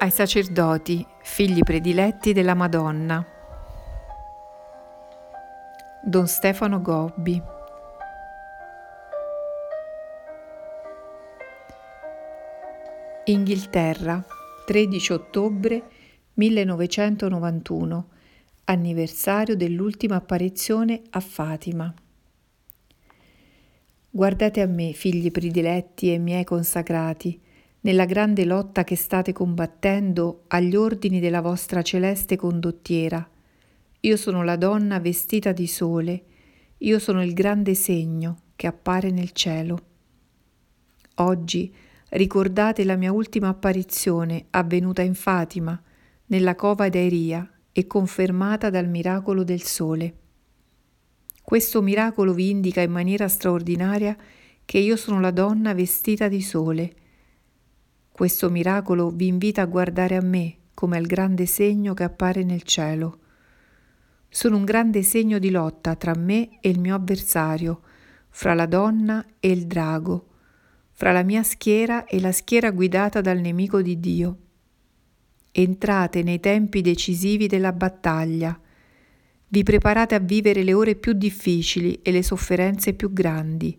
ai sacerdoti, figli prediletti della Madonna. Don Stefano Gobbi. Inghilterra, 13 ottobre 1991, anniversario dell'ultima apparizione a Fatima. Guardate a me, figli prediletti e miei consacrati, nella grande lotta che state combattendo agli ordini della vostra celeste condottiera. Io sono la donna vestita di sole, io sono il grande segno che appare nel cielo. Oggi ricordate la mia ultima apparizione avvenuta in Fatima, nella cova d'Airia e confermata dal miracolo del sole. Questo miracolo vi indica in maniera straordinaria che io sono la donna vestita di sole, questo miracolo vi invita a guardare a me come al grande segno che appare nel cielo. Sono un grande segno di lotta tra me e il mio avversario, fra la donna e il drago, fra la mia schiera e la schiera guidata dal nemico di Dio. Entrate nei tempi decisivi della battaglia. Vi preparate a vivere le ore più difficili e le sofferenze più grandi.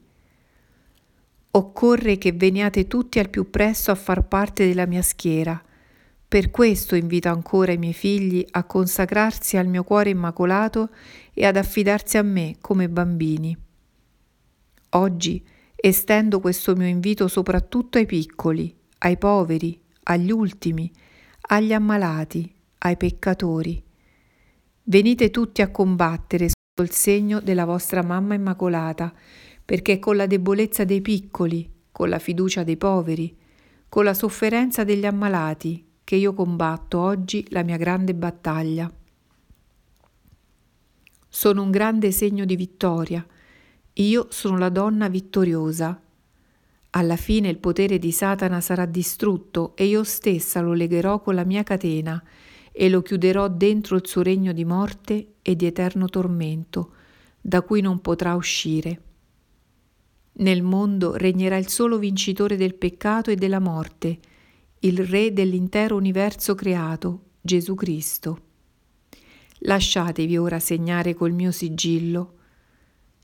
Occorre che veniate tutti al più presto a far parte della mia schiera. Per questo invito ancora i miei figli a consacrarsi al mio cuore immacolato e ad affidarsi a me come bambini. Oggi estendo questo mio invito soprattutto ai piccoli, ai poveri, agli ultimi, agli ammalati, ai peccatori. Venite tutti a combattere sotto il segno della vostra mamma immacolata, perché con la debolezza dei piccoli, con la fiducia dei poveri, con la sofferenza degli ammalati, che io combatto oggi la mia grande battaglia. Sono un grande segno di vittoria. Io sono la donna vittoriosa. Alla fine il potere di Satana sarà distrutto e io stessa lo legherò con la mia catena e lo chiuderò dentro il suo regno di morte e di eterno tormento, da cui non potrà uscire. Nel mondo regnerà il solo vincitore del peccato e della morte, il Re dell'intero universo creato, Gesù Cristo. Lasciatevi ora segnare col mio sigillo.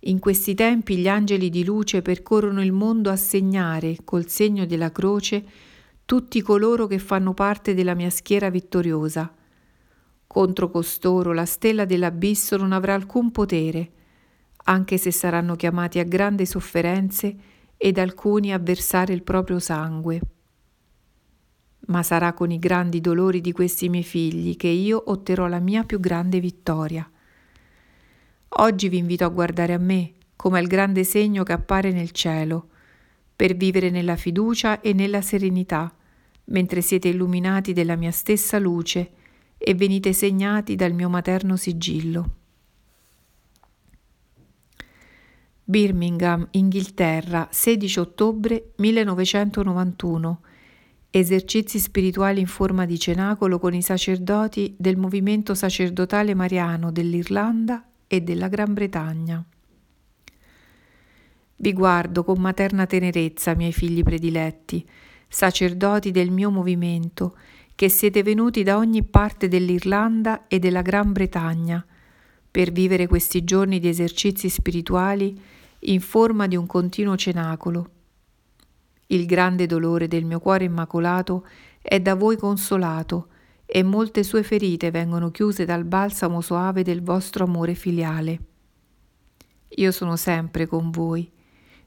In questi tempi gli angeli di luce percorrono il mondo a segnare col segno della croce tutti coloro che fanno parte della mia schiera vittoriosa. Contro costoro la stella dell'abisso non avrà alcun potere, anche se saranno chiamati a grandi sofferenze ed alcuni a versare il proprio sangue. Ma sarà con i grandi dolori di questi miei figli che io otterrò la mia più grande vittoria. Oggi vi invito a guardare a me come al grande segno che appare nel cielo, per vivere nella fiducia e nella serenità, mentre siete illuminati della mia stessa luce e venite segnati dal mio materno sigillo. Birmingham, Inghilterra, 16 ottobre 1991. Esercizi spirituali in forma di cenacolo con i sacerdoti del movimento sacerdotale mariano dell'Irlanda e della Gran Bretagna. Vi guardo con materna tenerezza, miei figli prediletti, sacerdoti del mio movimento, che siete venuti da ogni parte dell'Irlanda e della Gran Bretagna per vivere questi giorni di esercizi spirituali in forma di un continuo cenacolo. Il grande dolore del mio cuore immacolato è da voi consolato e molte sue ferite vengono chiuse dal balsamo soave del vostro amore filiale. Io sono sempre con voi,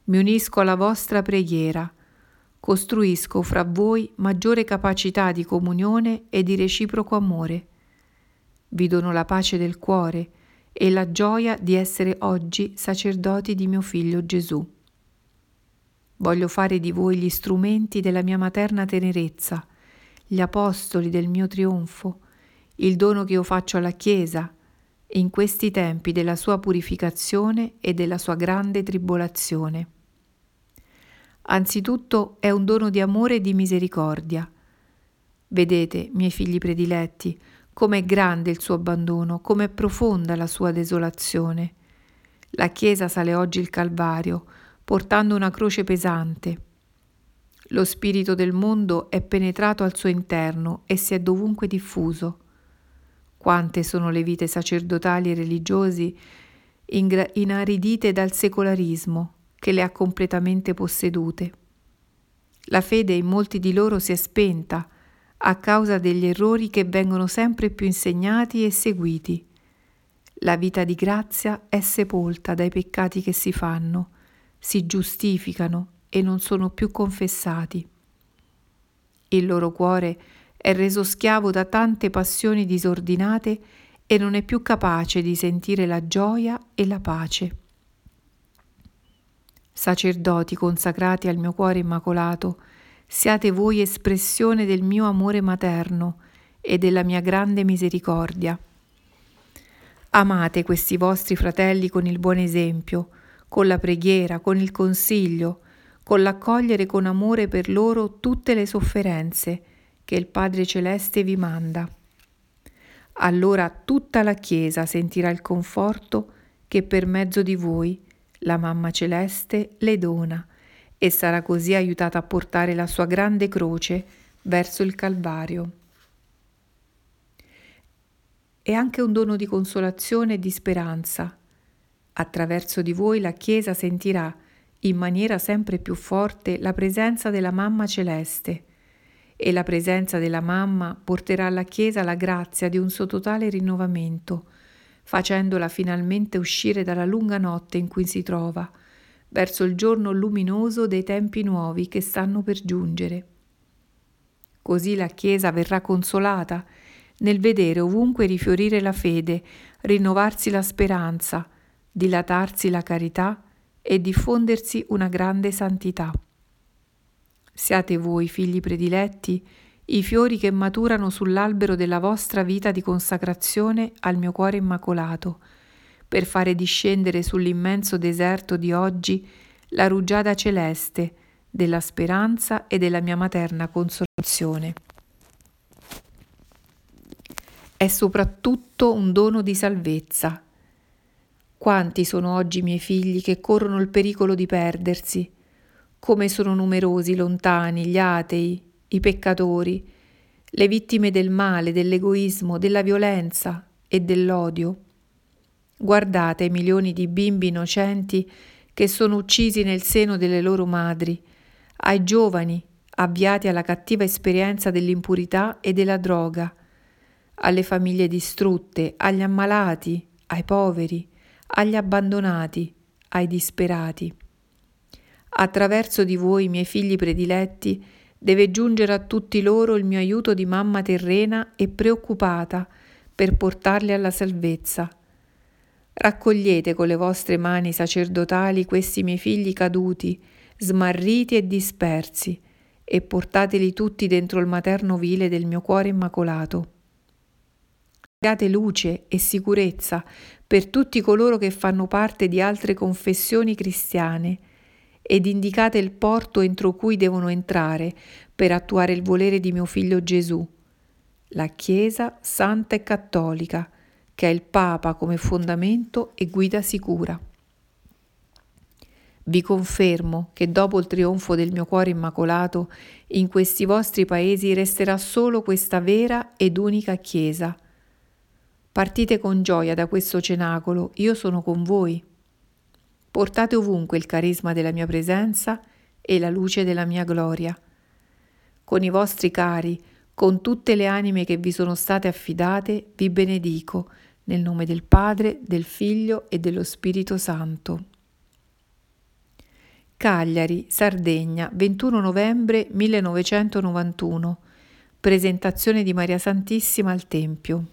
mi unisco alla vostra preghiera, costruisco fra voi maggiore capacità di comunione e di reciproco amore. Vi dono la pace del cuore e la gioia di essere oggi sacerdoti di mio figlio Gesù. Voglio fare di voi gli strumenti della mia materna tenerezza, gli apostoli del mio trionfo, il dono che io faccio alla Chiesa in questi tempi della sua purificazione e della sua grande tribolazione. Anzitutto è un dono di amore e di misericordia. Vedete, miei figli prediletti, Com'è grande il suo abbandono, com'è profonda la sua desolazione. La Chiesa sale oggi il Calvario, portando una croce pesante. Lo spirito del mondo è penetrato al suo interno e si è dovunque diffuso. Quante sono le vite sacerdotali e religiosi inaridite dal secolarismo che le ha completamente possedute. La fede in molti di loro si è spenta a causa degli errori che vengono sempre più insegnati e seguiti. La vita di grazia è sepolta dai peccati che si fanno, si giustificano e non sono più confessati. Il loro cuore è reso schiavo da tante passioni disordinate e non è più capace di sentire la gioia e la pace. Sacerdoti consacrati al mio cuore immacolato, siate voi espressione del mio amore materno e della mia grande misericordia. Amate questi vostri fratelli con il buon esempio, con la preghiera, con il consiglio, con l'accogliere con amore per loro tutte le sofferenze che il Padre Celeste vi manda allora tutta la Chiesa sentirà il conforto che per mezzo di voi la Mamma Celeste le dona e sarà così aiutata a portare la sua grande croce verso il Calvario. È anche un dono di consolazione e di speranza. Attraverso di voi la Chiesa sentirà in maniera sempre più forte la presenza della Mamma Celeste e la presenza della mamma porterà alla Chiesa la grazia di un suo totale rinnovamento, facendola finalmente uscire dalla lunga notte in cui si trova, verso il giorno luminoso dei tempi nuovi che stanno per giungere. Così la Chiesa verrà consolata nel vedere ovunque rifiorire la fede, rinnovarsi la speranza, dilatarsi la carità e diffondersi una grande santità. Siate voi, figli prediletti, i fiori che maturano sull'albero della vostra vita di consacrazione al mio cuore immacolato, per fare discendere sull'immenso deserto di oggi la rugiada celeste della speranza e della mia materna consolazione. È soprattutto un dono di salvezza. Quanti sono oggi i miei figli che corrono il pericolo di perdersi, come sono numerosi, lontani, gli atei, i peccatori, le vittime del male, dell'egoismo, della violenza e dell'odio. Guardate i milioni di bimbi innocenti che sono uccisi nel seno delle loro madri, ai giovani avviati alla cattiva esperienza dell'impurità e della droga, alle famiglie distrutte, agli ammalati, ai poveri, agli abbandonati, ai disperati attraverso di voi, miei figli prediletti, deve giungere a tutti loro il mio aiuto di mamma terrena e preoccupata per portarli alla salvezza. Raccogliete con le vostre mani sacerdotali questi miei figli caduti, smarriti e dispersi, e portateli tutti dentro il materno vile del mio cuore immacolato. Date luce e sicurezza per tutti coloro che fanno parte di altre confessioni cristiane ed indicate il porto entro cui devono entrare per attuare il volere di mio figlio Gesù, la Chiesa santa e cattolica, che ha il Papa come fondamento e guida sicura. Vi confermo che dopo il trionfo del mio cuore immacolato, in questi vostri paesi resterà solo questa vera ed unica Chiesa. Partite con gioia da questo cenacolo, io sono con voi. Portate ovunque il carisma della mia presenza e la luce della mia gloria. Con i vostri cari, con tutte le anime che vi sono state affidate, vi benedico nel nome del Padre, del Figlio e dello Spirito Santo. Cagliari, Sardegna, 21 novembre 1991. Presentazione di Maria Santissima al Tempio.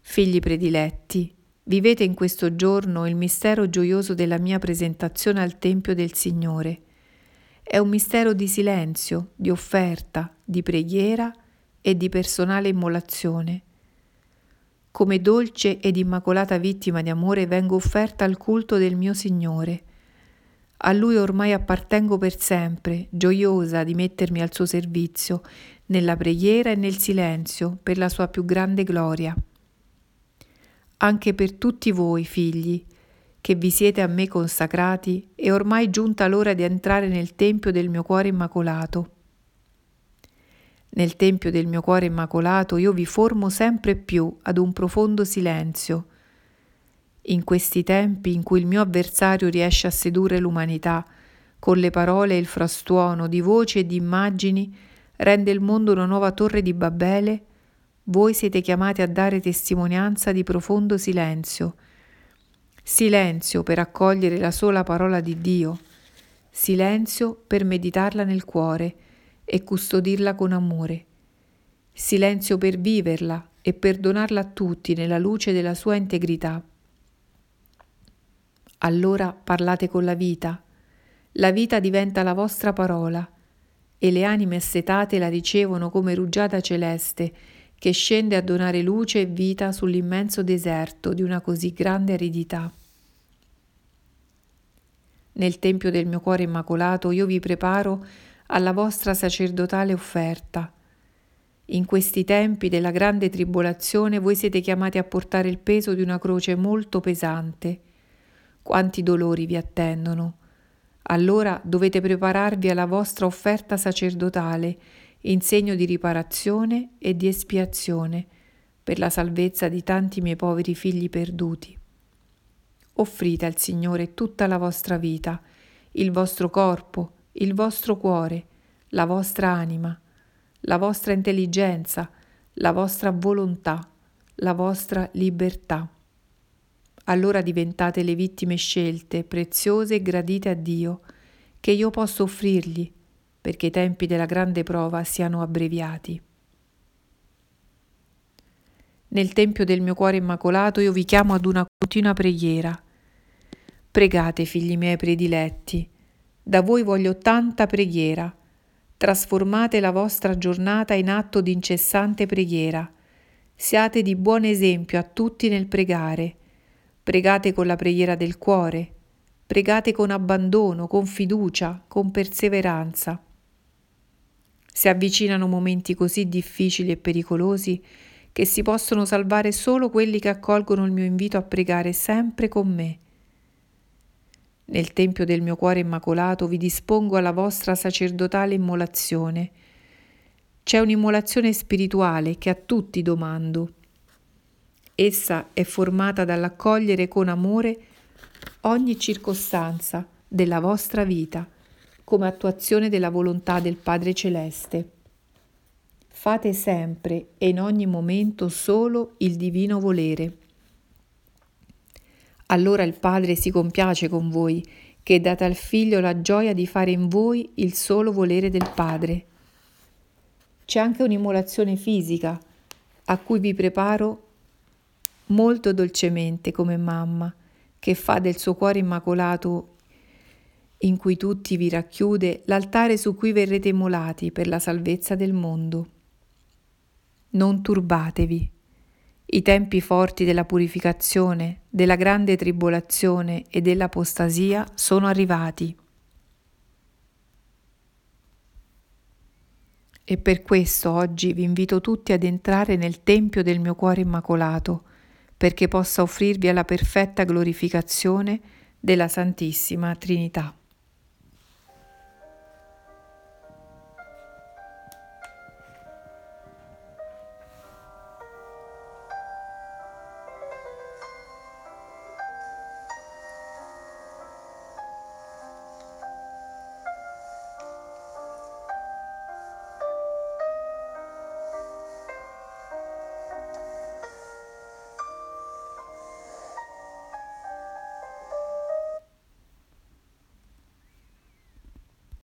Figli prediletti, Vivete in questo giorno il mistero gioioso della mia presentazione al Tempio del Signore. È un mistero di silenzio, di offerta, di preghiera e di personale immolazione. Come dolce ed immacolata vittima di amore vengo offerta al culto del mio Signore. A Lui ormai appartengo per sempre, gioiosa di mettermi al suo servizio, nella preghiera e nel silenzio, per la sua più grande gloria anche per tutti voi, figli, che vi siete a me consacrati, è ormai giunta l'ora di entrare nel tempio del mio cuore immacolato. Nel tempio del mio cuore immacolato io vi formo sempre più ad un profondo silenzio. In questi tempi in cui il mio avversario riesce a sedurre l'umanità, con le parole e il frastuono di voci e di immagini, rende il mondo una nuova torre di Babele, voi siete chiamati a dare testimonianza di profondo silenzio, silenzio per accogliere la sola parola di Dio, silenzio per meditarla nel cuore e custodirla con amore, silenzio per viverla e perdonarla a tutti nella luce della sua integrità. Allora parlate con la vita, la vita diventa la vostra parola e le anime assetate la ricevono come rugiada celeste che scende a donare luce e vita sull'immenso deserto di una così grande aridità. Nel tempio del mio cuore immacolato io vi preparo alla vostra sacerdotale offerta. In questi tempi della grande tribolazione voi siete chiamati a portare il peso di una croce molto pesante. Quanti dolori vi attendono. Allora dovete prepararvi alla vostra offerta sacerdotale in segno di riparazione e di espiazione per la salvezza di tanti miei poveri figli perduti. Offrite al Signore tutta la vostra vita, il vostro corpo, il vostro cuore, la vostra anima, la vostra intelligenza, la vostra volontà, la vostra libertà. Allora diventate le vittime scelte, preziose e gradite a Dio, che io posso offrirgli perché i tempi della grande prova siano abbreviati. Nel Tempio del mio cuore immacolato io vi chiamo ad una continua preghiera. Pregate, figli miei prediletti, da voi voglio tanta preghiera. Trasformate la vostra giornata in atto di incessante preghiera. Siate di buon esempio a tutti nel pregare. Pregate con la preghiera del cuore. Pregate con abbandono, con fiducia, con perseveranza. Si avvicinano momenti così difficili e pericolosi che si possono salvare solo quelli che accolgono il mio invito a pregare sempre con me. Nel tempio del mio cuore immacolato vi dispongo alla vostra sacerdotale immolazione. C'è un'immolazione spirituale che a tutti domando. Essa è formata dall'accogliere con amore ogni circostanza della vostra vita come attuazione della volontà del Padre Celeste. Fate sempre e in ogni momento solo il divino volere. Allora il Padre si compiace con voi, che date al Figlio la gioia di fare in voi il solo volere del Padre. C'è anche un'immolazione fisica, a cui vi preparo molto dolcemente come mamma, che fa del suo cuore immacolato in cui tutti vi racchiude l'altare su cui verrete immolati per la salvezza del mondo. Non turbatevi. I tempi forti della purificazione, della grande tribolazione e dell'apostasia sono arrivati. E per questo oggi vi invito tutti ad entrare nel Tempio del mio cuore immacolato, perché possa offrirvi alla perfetta glorificazione della Santissima Trinità.